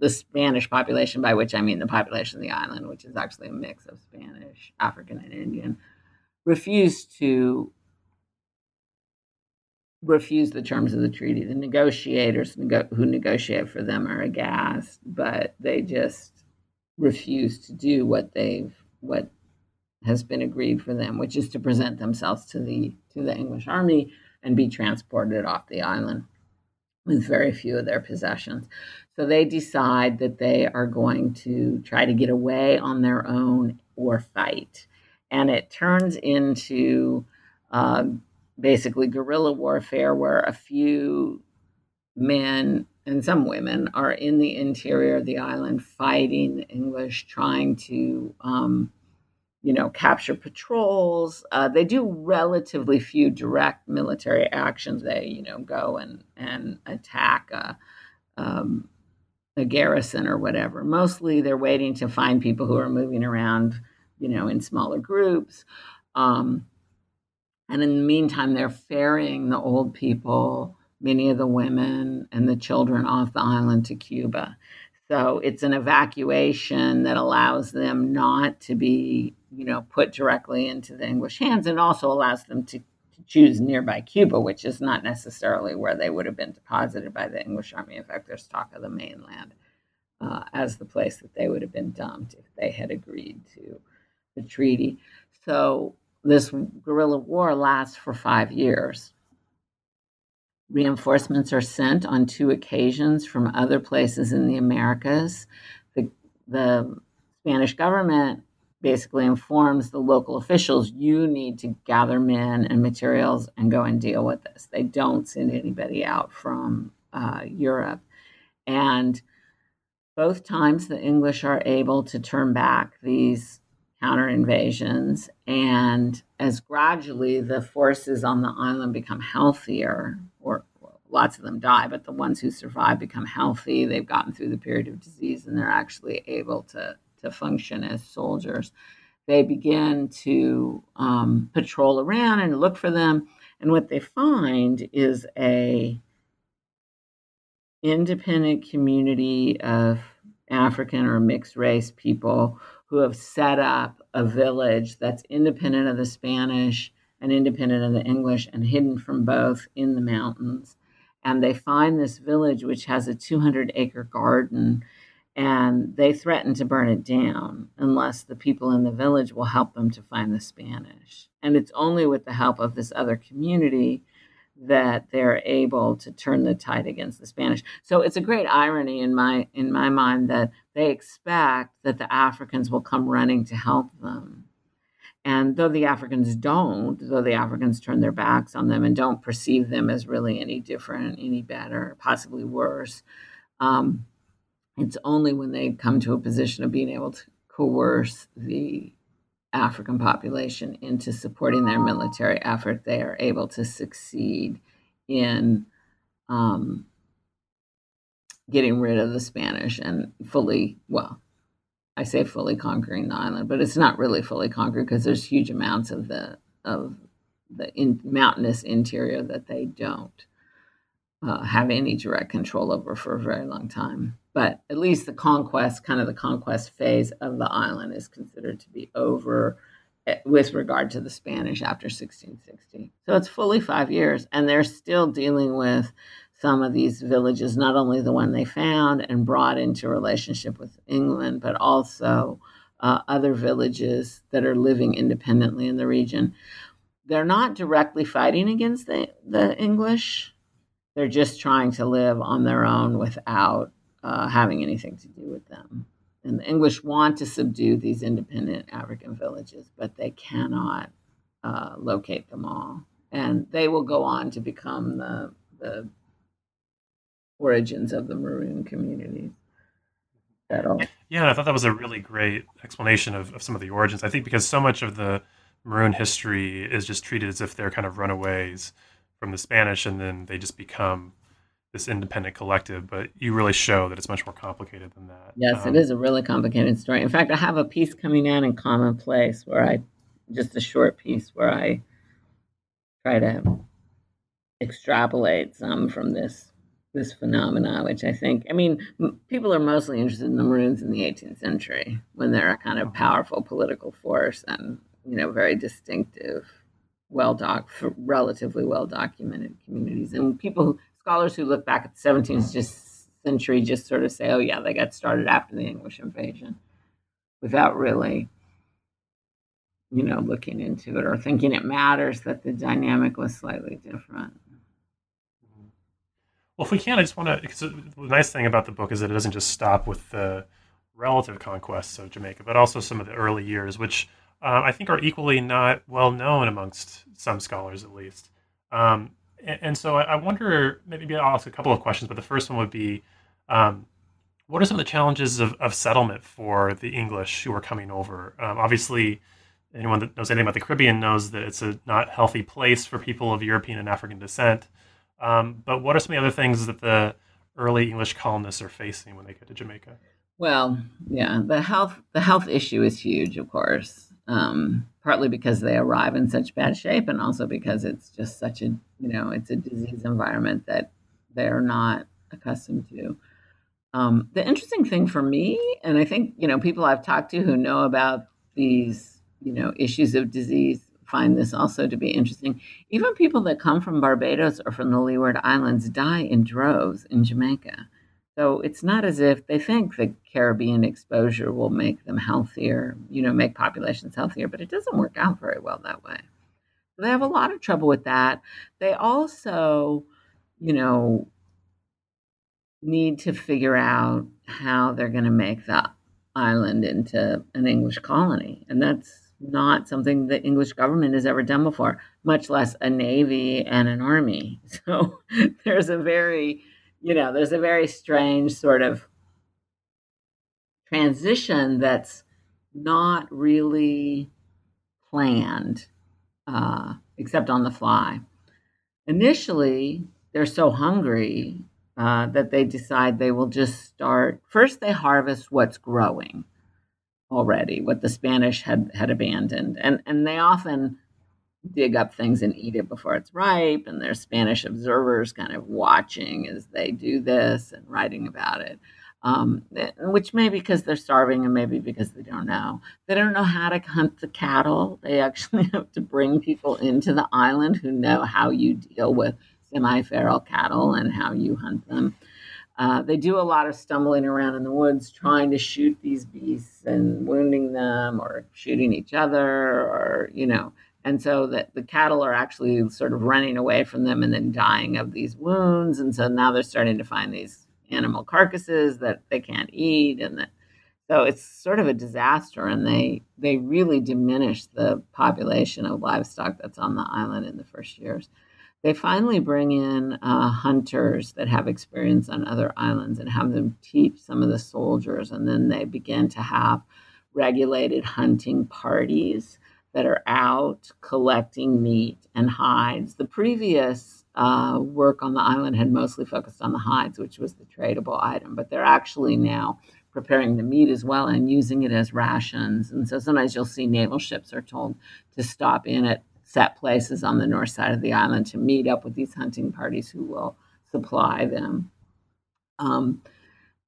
the Spanish population, by which I mean the population of the island, which is actually a mix of Spanish, African, and Indian, refused to refuse the terms of the treaty. The negotiators nego- who negotiate for them are aghast, but they just refuse to do what they've what has been agreed for them, which is to present themselves to the to the English army and be transported off the island with very few of their possessions. So they decide that they are going to try to get away on their own or fight, and it turns into uh, basically guerrilla warfare, where a few men and some women are in the interior of the island fighting the English, trying to um, you know, capture patrols. Uh, they do relatively few direct military actions. They, you know, go and and attack a, um, a garrison or whatever. Mostly, they're waiting to find people who are moving around, you know, in smaller groups. Um, and in the meantime, they're ferrying the old people, many of the women and the children off the island to Cuba. So it's an evacuation that allows them not to be, you know, put directly into the English hands and also allows them to, to choose nearby Cuba, which is not necessarily where they would have been deposited by the English army. In fact, there's talk of the mainland uh, as the place that they would have been dumped if they had agreed to the treaty. So this guerrilla war lasts for five years. Reinforcements are sent on two occasions from other places in the Americas. The, the Spanish government basically informs the local officials you need to gather men and materials and go and deal with this. They don't send anybody out from uh, Europe. And both times the English are able to turn back these counter invasions. And as gradually the forces on the island become healthier, or lots of them die, but the ones who survive become healthy, they've gotten through the period of disease and they're actually able to, to function as soldiers. They begin to um, patrol around and look for them. And what they find is a independent community of African or mixed race people who have set up a village that's independent of the Spanish and independent of the English and hidden from both in the mountains. And they find this village, which has a 200 acre garden, and they threaten to burn it down unless the people in the village will help them to find the Spanish. And it's only with the help of this other community that they're able to turn the tide against the Spanish. So it's a great irony in my in my mind that they expect that the Africans will come running to help them. And though the Africans don't, though the Africans turn their backs on them and don't perceive them as really any different, any better, possibly worse, um, it's only when they come to a position of being able to coerce the African population into supporting their military effort, they are able to succeed in um, getting rid of the Spanish and fully, well, I say fully conquering the island, but it's not really fully conquered because there's huge amounts of the of the in, mountainous interior that they don't uh, have any direct control over for a very long time but at least the conquest, kind of the conquest phase of the island, is considered to be over eh, with regard to the Spanish after 1660. So it's fully five years, and they're still dealing with some of these villages, not only the one they found and brought into relationship with England, but also uh, other villages that are living independently in the region. They're not directly fighting against the, the English. They're just trying to live on their own without uh, having anything to do with them. And the English want to subdue these independent African villages, but they cannot uh, locate them all. And they will go on to become the, the origins of the Maroon communities. Yeah, I thought that was a really great explanation of, of some of the origins. I think because so much of the Maroon history is just treated as if they're kind of runaways from the Spanish and then they just become this independent collective, but you really show that it's much more complicated than that. Yes, um, it is a really complicated story. In fact, I have a piece coming out in Commonplace where I, just a short piece where I try to extrapolate some from this this phenomena, which I think, I mean, m- people are mostly interested in the Maroons in the 18th century when they're a kind of powerful political force and you know very distinctive, well doc, relatively well documented communities, and people scholars who look back at the 17th just century just sort of say, oh, yeah, they got started after the English invasion without really, you know, looking into it or thinking it matters that the dynamic was slightly different. Well, if we can, I just want to. Because the nice thing about the book is that it doesn't just stop with the relative conquests of Jamaica, but also some of the early years, which uh, I think are equally not well known amongst some scholars, at least. Um, and, so I wonder, maybe I'll ask a couple of questions, but the first one would be, um, what are some of the challenges of, of, settlement for the English who are coming over? Um, obviously, anyone that knows anything about the Caribbean knows that it's a not healthy place for people of European and African descent. Um, but what are some of the other things that the early English colonists are facing when they get to Jamaica? Well, yeah, the health the health issue is huge, of course um, partly because they arrive in such bad shape, and also because it's just such a you know it's a disease environment that they're not accustomed to. Um, the interesting thing for me, and I think you know people I've talked to who know about these you know issues of disease find this also to be interesting. Even people that come from Barbados or from the Leeward Islands die in droves in Jamaica. So it's not as if they think the Caribbean exposure will make them healthier, you know, make populations healthier, but it doesn't work out very well that way. So they have a lot of trouble with that. They also, you know, need to figure out how they're going to make the island into an English colony. And that's not something the English government has ever done before, much less a navy and an army. <laughs> So there's a very you know, there's a very strange sort of transition that's not really planned, uh, except on the fly. Initially, they're so hungry uh, that they decide they will just start. First, they harvest what's growing already, what the Spanish had had abandoned, and and they often dig up things and eat it before it's ripe. And there's Spanish observers kind of watching as they do this and writing about it. Um, which may be because they're starving and maybe because they don't know. They don't know how to hunt the cattle. They actually <laughs> have to bring people into the island who know how you deal with semi feral cattle and how you hunt them. Uh, they do a lot of stumbling around in the woods trying to shoot these beasts and wounding them or shooting each other or, you know, and so that the cattle are actually sort of running away from them and then dying of these wounds. And so now they're starting to find these animal carcasses that they can't eat. And that so it's sort of a disaster. And they they really diminish the population of livestock that's on the island in the first years. They finally bring in uh, hunters that have experience on other islands and have them teach some of the soldiers. And then they begin to have regulated hunting parties that are out collecting meat and hides. The previous uh, work on the island had mostly focused on the hides, which was the tradable item, but they're actually now preparing the meat as well and using it as rations. And so sometimes you'll see naval ships are told to stop in at set places on the north side of the island to meet up with these hunting parties who will supply them. Um,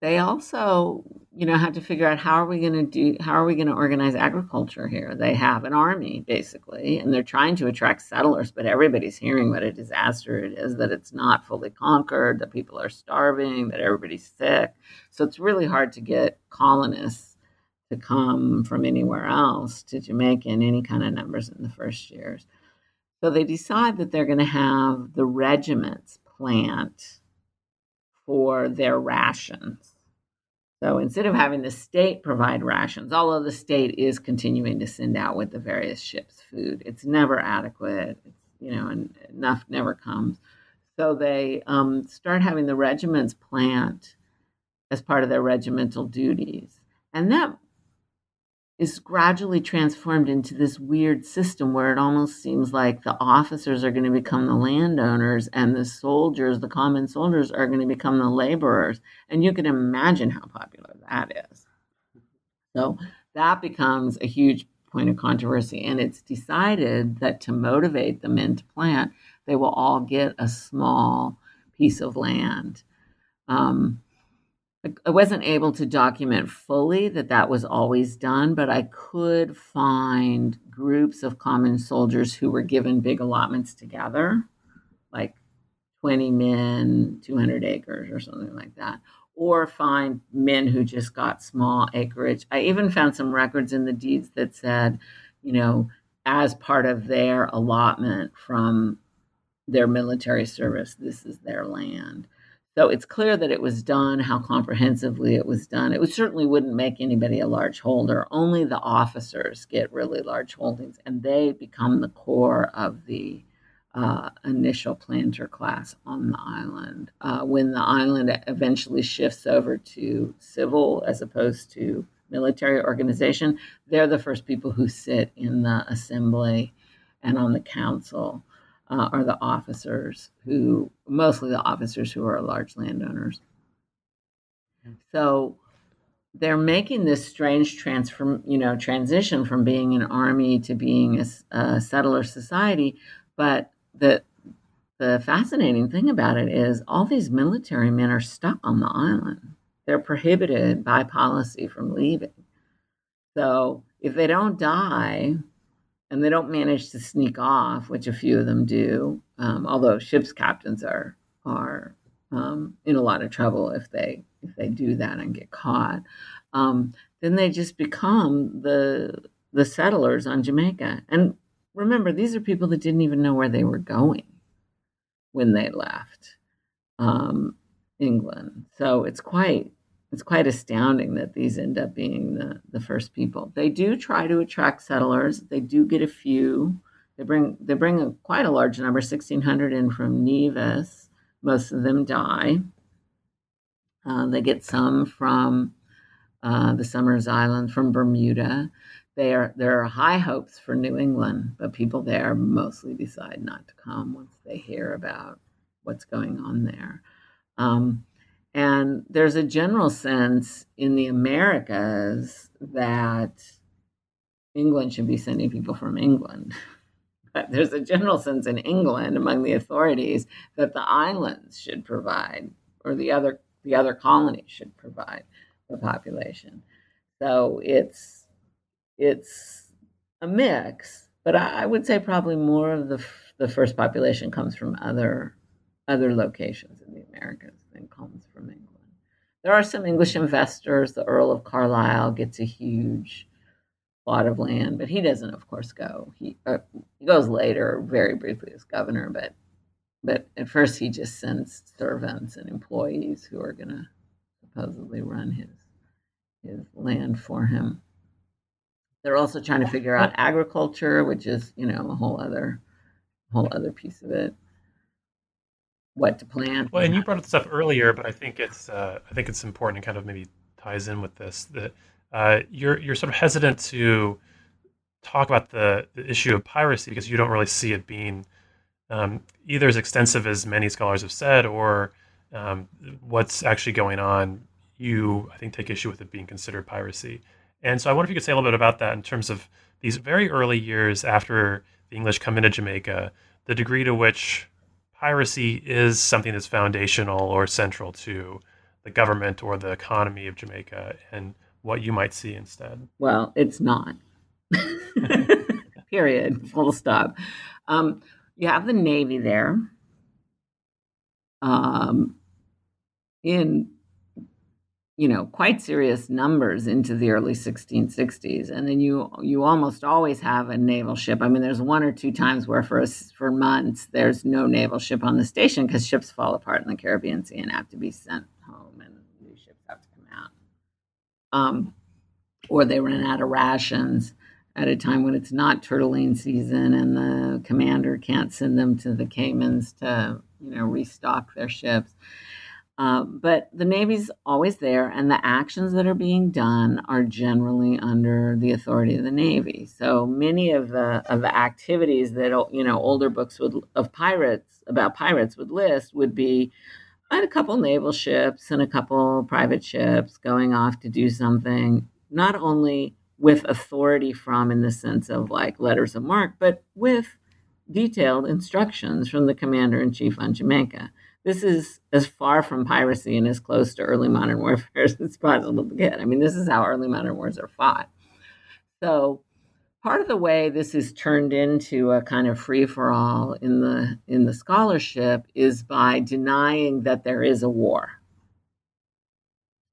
they also you know had to figure out how are we going to do how are we going to organize agriculture here? They have an army basically and they're trying to attract settlers but everybody's hearing what a disaster it is that it's not fully conquered that people are starving that everybody's sick. So it's really hard to get colonists to come from anywhere else to jamaica in any kind of numbers in the first years. So they decide that they're going to have the regiments plant for their rations. So instead of having the state provide rations, although the state is continuing to send out with the various ships food, it's never adequate. It's, you know, and enough never comes. So they um, start having the regiments plant as part of their regimental duties, and that is gradually transformed into this weird system where it almost seems like the officers are going to become the landowners and the soldiers, the common soldiers, are going to become the laborers. And you can imagine how popular that is. So that becomes a huge point of controversy. And it's decided that to motivate the men to plant, they will all get a small piece of land. Um, I wasn't able to document fully that that was always done, but I could find groups of common soldiers who were given big allotments together, like 20 men, 200 acres, or something like that, or find men who just got small acreage. I even found some records in the deeds that said, you know, as part of their allotment from their military service, this is their land. So it's clear that it was done, how comprehensively it was done. It certainly wouldn't make anybody a large holder. Only the officers get really large holdings, and they become the core of the uh, initial planter class on the island. Uh, when the island eventually shifts over to civil as opposed to military organization, they're the first people who sit in the assembly and on the council uh, are the officers who, mostly the officers who are large landowners. So they're making this strange transform, you know, transition from being an army to being a, a settler society. But the the fascinating thing about it is all these military men are stuck on the island. They're prohibited by policy from leaving. So if they don't die, and they don't manage to sneak off, which a few of them do. Um, although ships captains are are um, in a lot of trouble if they if they do that and get caught. Um, then they just become the the settlers on Jamaica. And remember, these are people that didn't even know where they were going when they left um, England. So it's quite it's quite astounding that these end up being the, the first people. They do try to attract settlers. They do get a few. They bring they bring a, quite a large number, sixteen hundred in from Nevis. Most of them die. Uh, they get some from uh, the Summers Island, from Bermuda. They are, there are high hopes for New England, but people there mostly decide not to come once they hear about what's going on there. Um, and there's a general sense in the Americas that England should be sending people from England. <laughs> But there's a general sense in England among the authorities that the islands should provide, or the other the other colonies should provide the population. So it's it's a mix, but I, I would say probably more of the the first population comes from other other locations in the Americas comes from England. There are some English investors. The Earl of Carlisle gets a huge plot of land, but he doesn't, of course, go. He uh, He goes later, very briefly, as governor, but but at first he just sends servants and employees who are going to supposedly run his his land for him. They're also trying to figure out agriculture, which is you know a whole other whole other piece of it. What to plant. Well, and you brought this up earlier, but I think it's uh, I think it's important and kind of maybe ties in with this that uh, you're you're sort of hesitant to talk about the, the issue of piracy because you don't really see it being um, either as extensive as many scholars have said or um, what's actually going on. You, I think, take issue with it being considered piracy. And so I wonder if you could say a little bit about that in terms of these very early years after the English come into Jamaica, the degree to which piracy is something that's foundational or central to the government or the economy of Jamaica and what you might see instead. Well, it's not. <laughs> Period. Full stop. Um, you have the Navy there um, in you know quite serious numbers into the early 1660s and then you you almost always have a naval ship. I mean there's one or two times where for us for months there's no naval ship on the station because ships fall apart in the caribbean sea and have to be sent home and new ships have to come out. Um, or they run out of rations at a time when it's not turtling season and the commander can't send them to the Caymans to, you know, restock their ships. Uh, but the Navy's always there, and the actions that are being done are generally under the authority of the Navy. So many of the of the activities that you know older books would of pirates about pirates would list would be a couple naval ships and a couple private ships going off to do something not only with authority from in the sense of like letters of marque, but with detailed instructions from the commander in chief on Jamaica. This is as far from piracy and as close to early modern warfare <laughs> as it's possible to get. I mean, this is how early modern wars are fought. So, part of the way this is turned into a kind of free for all in the in the scholarship is by denying that there is a war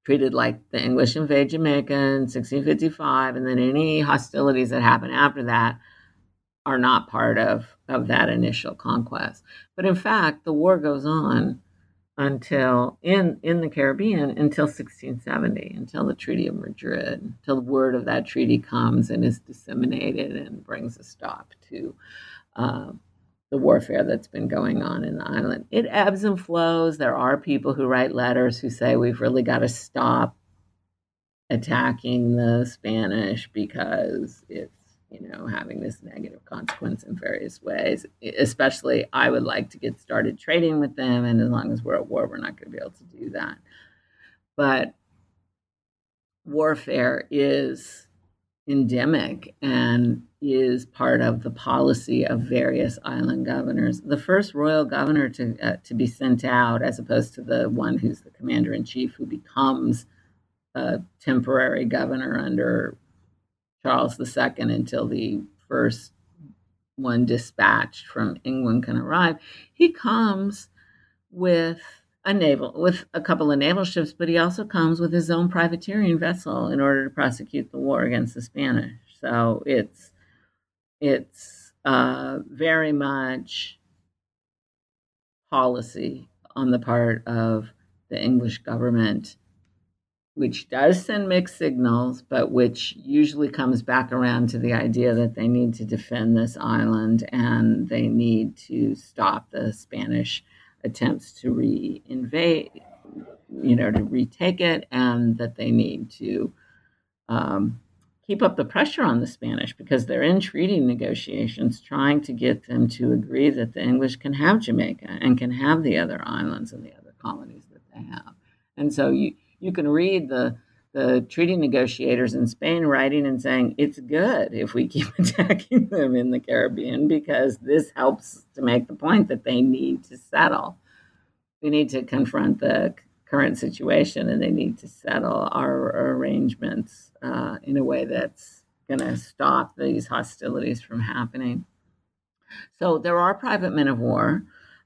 treated like the English invade Jamaica in 1655, and then any hostilities that happen after that are not part of, of that initial conquest. But in fact, the war goes on until in in the Caribbean until 1670, until the Treaty of Madrid, until the word of that treaty comes and is disseminated and brings a stop to uh, the warfare that's been going on in the island. It ebbs and flows. There are people who write letters who say we've really got to stop attacking the Spanish because it's you know having this negative consequence in various ways. Especially, I would like to get started trading with them, and as long as we're at war, we're not going to be able to do that. But warfare is endemic and is part of the policy of various island governors. The first royal governor to uh, to be sent out, as opposed to the one who's the commander in chief, who becomes a temporary governor under Charles II until the first one dispatched from England can arrive. He comes with a naval with a couple of naval ships, but he also comes with his own privateering vessel in order to prosecute the war against the Spanish. So it's it's uh, very much policy on the part of the English government, which does send mixed signals, but which usually comes back around to the idea that they need to defend this island and they need to stop the Spanish attempts to re-invade, you know, to retake it, and that they need to um, keep up the pressure on the Spanish because they're in treaty negotiations trying to get them to agree that the English can have Jamaica and can have the other islands and the other colonies that they have. And so you you can read the the treaty negotiators in Spain writing and saying it's good if we keep <laughs> attacking them in the Caribbean because this helps to make the point that they need to settle. We need to confront the current situation and they need to settle our arrangements uh, in a way that's going to stop these hostilities from happening. So there are private men of war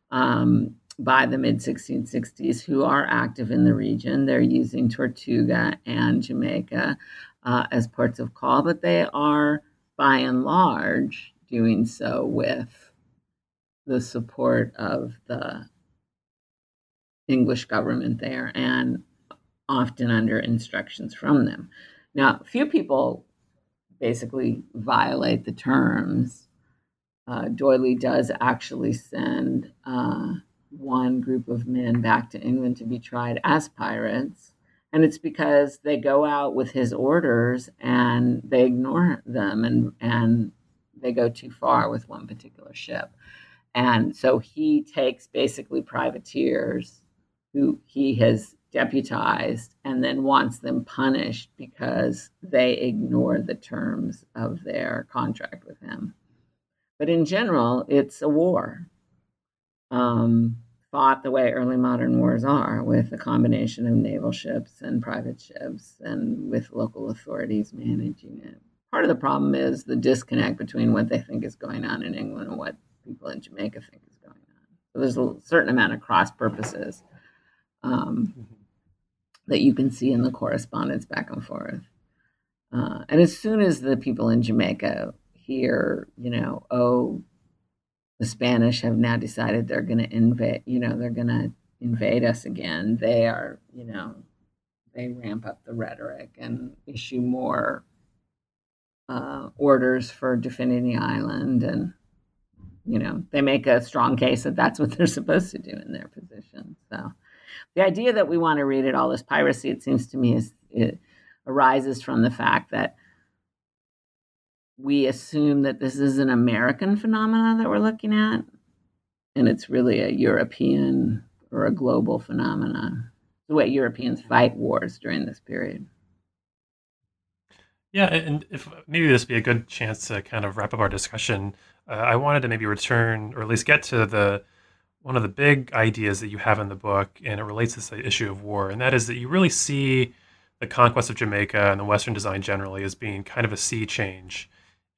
um, by the mid 1660s who are active in the region. They're using Tortuga and Jamaica uh, as ports of call, but they are by and large doing so with the support of the English government there and often under instructions from them. Now, few people basically violate the terms. Uh, does actually send uh, one group of men back to England to be tried as pirates. And it's because they go out with his orders and they ignore them and, and they go too far with one particular ship. And so he takes basically privateers who he has deputized and then wants them punished because they ignore the terms of their contract with him. But in general, it's a war. Um, fought the way early modern wars are, with a combination of naval ships and private ships, and with local authorities managing it. Part of the problem is the disconnect between what they think is going on in England and what people in Jamaica think is going on. So there's a certain amount of cross purposes um, mm-hmm. that you can see in the correspondence back and forth. Uh, and as soon as the people in Jamaica hear, you know, oh, the Spanish have now decided they're going to invade, you know, they're going to invade us again, they are, you know, they ramp up the rhetoric and issue more uh, orders for defending the island and you know they make a strong case that that's what <laughs> they're supposed to do in their position. So the idea that we want to read it all as piracy, it seems to me, is it arises from the fact that we assume that this is an American phenomenon that we're looking at, and it's really a European or a global phenomenon. The way Europeans fight wars during this period. Yeah, and if maybe this be a good chance to kind of wrap up our discussion, uh, I wanted to maybe return or at least get to the one of the big ideas that you have in the book, and it relates to this issue of war, and that is that you really see the conquest of Jamaica and the Western design generally as being kind of a sea change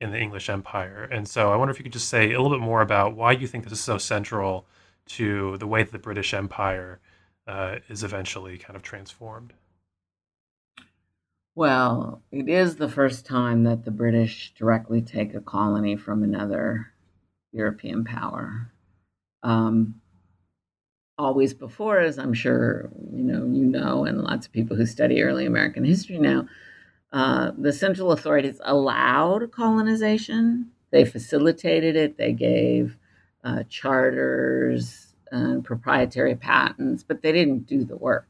in the English Empire. And so I wonder if you could just say a little bit more about why you think this is so central to the way that the British Empire uh, is eventually kind of transformed. Well, it is the first time that the British directly take a colony from another European power um, always before, as I'm sure you know, you know, and lots of people who study early American history now, uh, the central authorities allowed colonization. They facilitated it. They gave uh, charters and proprietary patents, but they didn't do the work.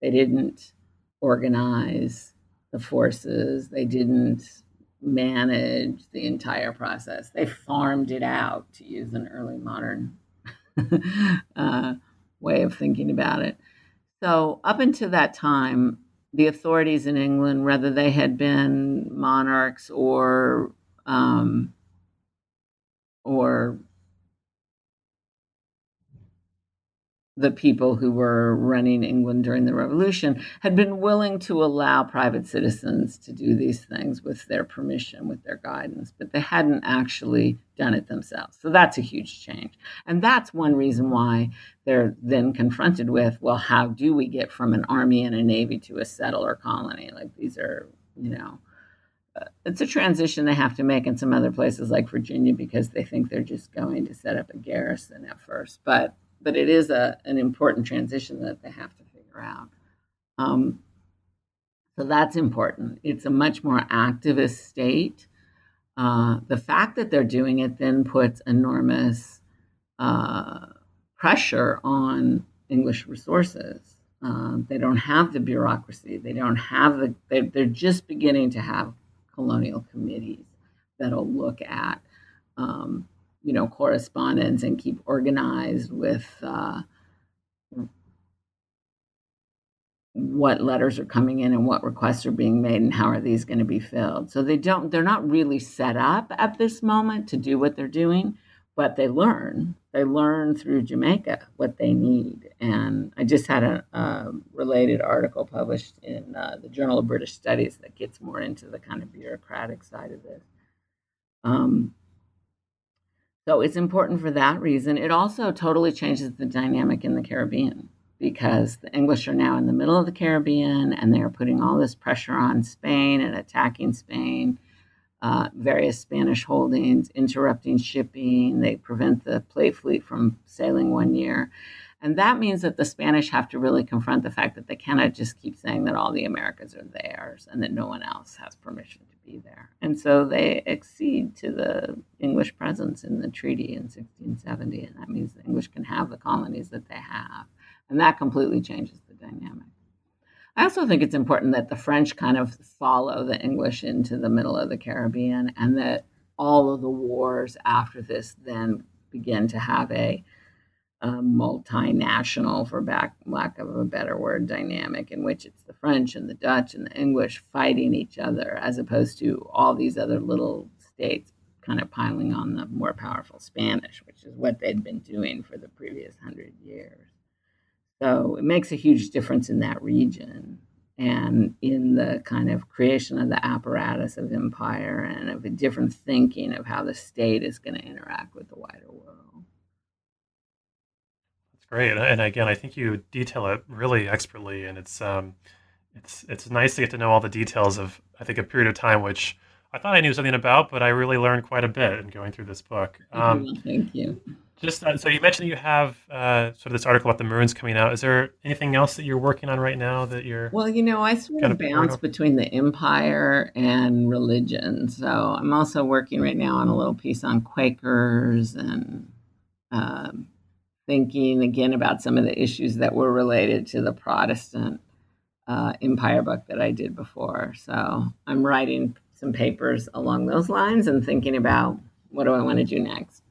They didn't organize the forces. They didn't manage the entire process. They farmed it out, to use an early modern <laughs> uh, way of thinking about it. So, up until that time, the authorities in England, whether they had been monarchs or um, or the people who were running England during the revolution had been willing to allow private citizens to do these things with their permission, with their guidance, but they hadn't actually done it themselves. So that's a huge change. And that's one reason why they're then confronted with well, how do we get from an army and a navy to a settler colony? Like these are, you know, uh, it's a transition they have to make in some other places like Virginia because they think they're just going to set up a garrison at first. But but it is a, an important transition that they have to figure out. Um, so that's important. It's a much more activist state. Uh, the fact that they're doing it then puts enormous uh, pressure on English resources. Um, they don't have the bureaucracy. They don't have the. They're, they're just beginning to have colonial committees that'll look at um, you know correspondence and keep organized with uh, what letters are coming in and what requests are being made and how are these going to be filled. So they don't they're not really set up at this moment to do what they're doing but they learn. They learn through jamaica what they need. And i just had a, a related article published in uh, the journal of british studies that gets more into the kind of bureaucratic side of this. Um, so it's important for that reason. It also totally changes the dynamic in the Caribbean because the English are now in the middle of the Caribbean and they're putting all this pressure on Spain and attacking Spain. uh, various Spanish holdings, interrupting shipping. They prevent the plate fleet from sailing one year. And that means that the Spanish have to really confront the fact that they cannot just keep saying that all the Americas are theirs and that no one else has permission to be there. And so they accede to the English presence in the treaty in 1670. And that means the English can have the colonies that they have. And that completely changes the dynamic. I also think it's important that the French kind of follow the English into the middle of the Caribbean and that all of the wars after this then begin to have a, a multinational, for back, lack of a better word, dynamic in which it's the French and the Dutch and the English fighting each other as opposed to all these other little states kind of piling on the more powerful Spanish, which is what they'd been doing for the previous hundred years. So it makes a huge difference in that region and in the kind of creation of the apparatus of empire and of a different thinking of how the state is going to interact with the wider world. Great, and again, I think you detail it really expertly, and it's um, it's it's nice to get to know all the details of I think a period of time which I thought I knew something about, but I really learned quite a bit in going through this book. <laughs> Um, Thank you. Just uh, so you mentioned you have uh, sort of this article about the Maroons coming out. Is there anything else that you're working on right now that you're? Well, you know, I sort of bounce between the empire and religion. So I'm also working right now on a little piece on Quakers and um, thinking again about some of the issues that were related to the Protestant uh, empire book that I did before. So I'm writing some papers along those lines and thinking about what do I want to do next.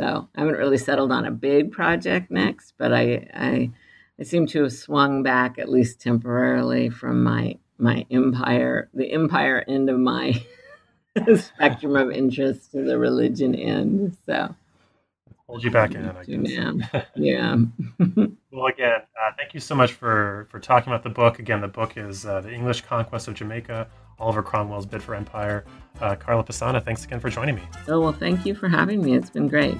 So I haven't really settled on a big project next, but I, I, I seem to have swung back at least temporarily from my my empire, the empire end of my <laughs> spectrum of interest to the religion end. So hold you back in, I guess. Yeah. <laughs> <laughs> well, again, uh, thank you so much for for talking about the book. Again, the book is uh, the English Conquest of Jamaica: Oliver Cromwell's Bid for Empire. Uh, Carla Pestana, thanks again for joining me. Oh, well, thank you for having me. It's been great.